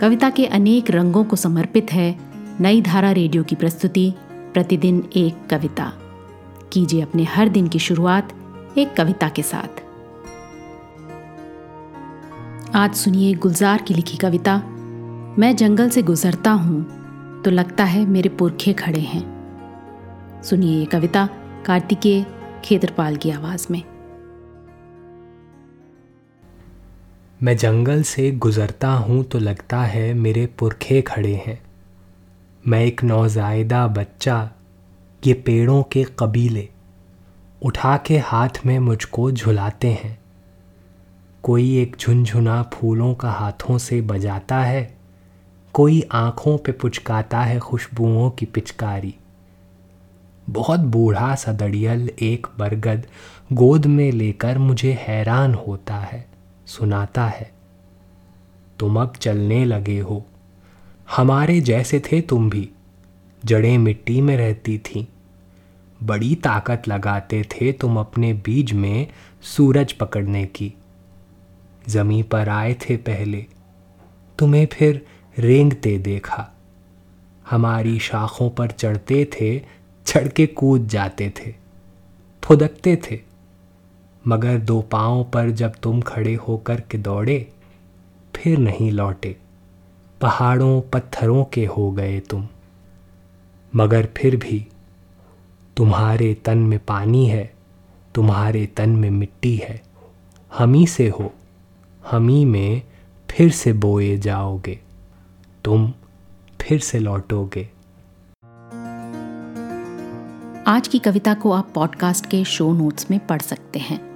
कविता के अनेक रंगों को समर्पित है नई धारा रेडियो की प्रस्तुति, प्रतिदिन एक कविता। कीजिए अपने हर दिन की शुरुआत एक कविता के साथ। आज सुनिए गुलजार की लिखी कविता। मैं जंगल से गुजरता हूँ तो लगता है मेरे पुरखे खड़े हैं। सुनिए ये कविता कार्तिकेय खेतरपाल की आवाज़ में। मैं जंगल से गुज़रता हूँ तो लगता है मेरे पुरखे खड़े हैं। मैं एक नौजायदा बच्चा, ये पेड़ों के कबीले, उठा के हाथ में मुझको झुलाते हैं। कोई एक झुनझुना फूलों का हाथों से बजाता है, कोई आँखों पे पुचकाता है खुशबुओं की पिचकारी। बहुत बूढ़ा सदड़ियल एक बरगद गोद में लेकर मुझे हैरान होता है। सुनाता है। तुम अब चलने लगे हो। हमारे जैसे थे तुम भी। जड़ें मिट्टी में रहती थीं। बड़ी ताकत लगाते थे तुम अपने बीज में सूरज पकड़ने की। जमी पर आए थे पहले। तुम्हें फिर रेंगते देखा। हमारी शाखों पर चढ़ते थे चढ़ के कूद जाते थे। फुदकते थे। मगर दो पाँव पर जब तुम खड़े होकर के दौड़े, फिर नहीं लौटे। पहाड़ों पत्थरों के हो गए तुम। मगर फिर भी तुम्हारे तन में पानी है, तुम्हारे तन में मिट्टी है। हमी से हो, हम ही में फिर से बोए जाओगे। तुम फिर से लौटोगे। आज की कविता को आप पॉडकास्ट के शो नोट्स में पढ़ सकते हैं।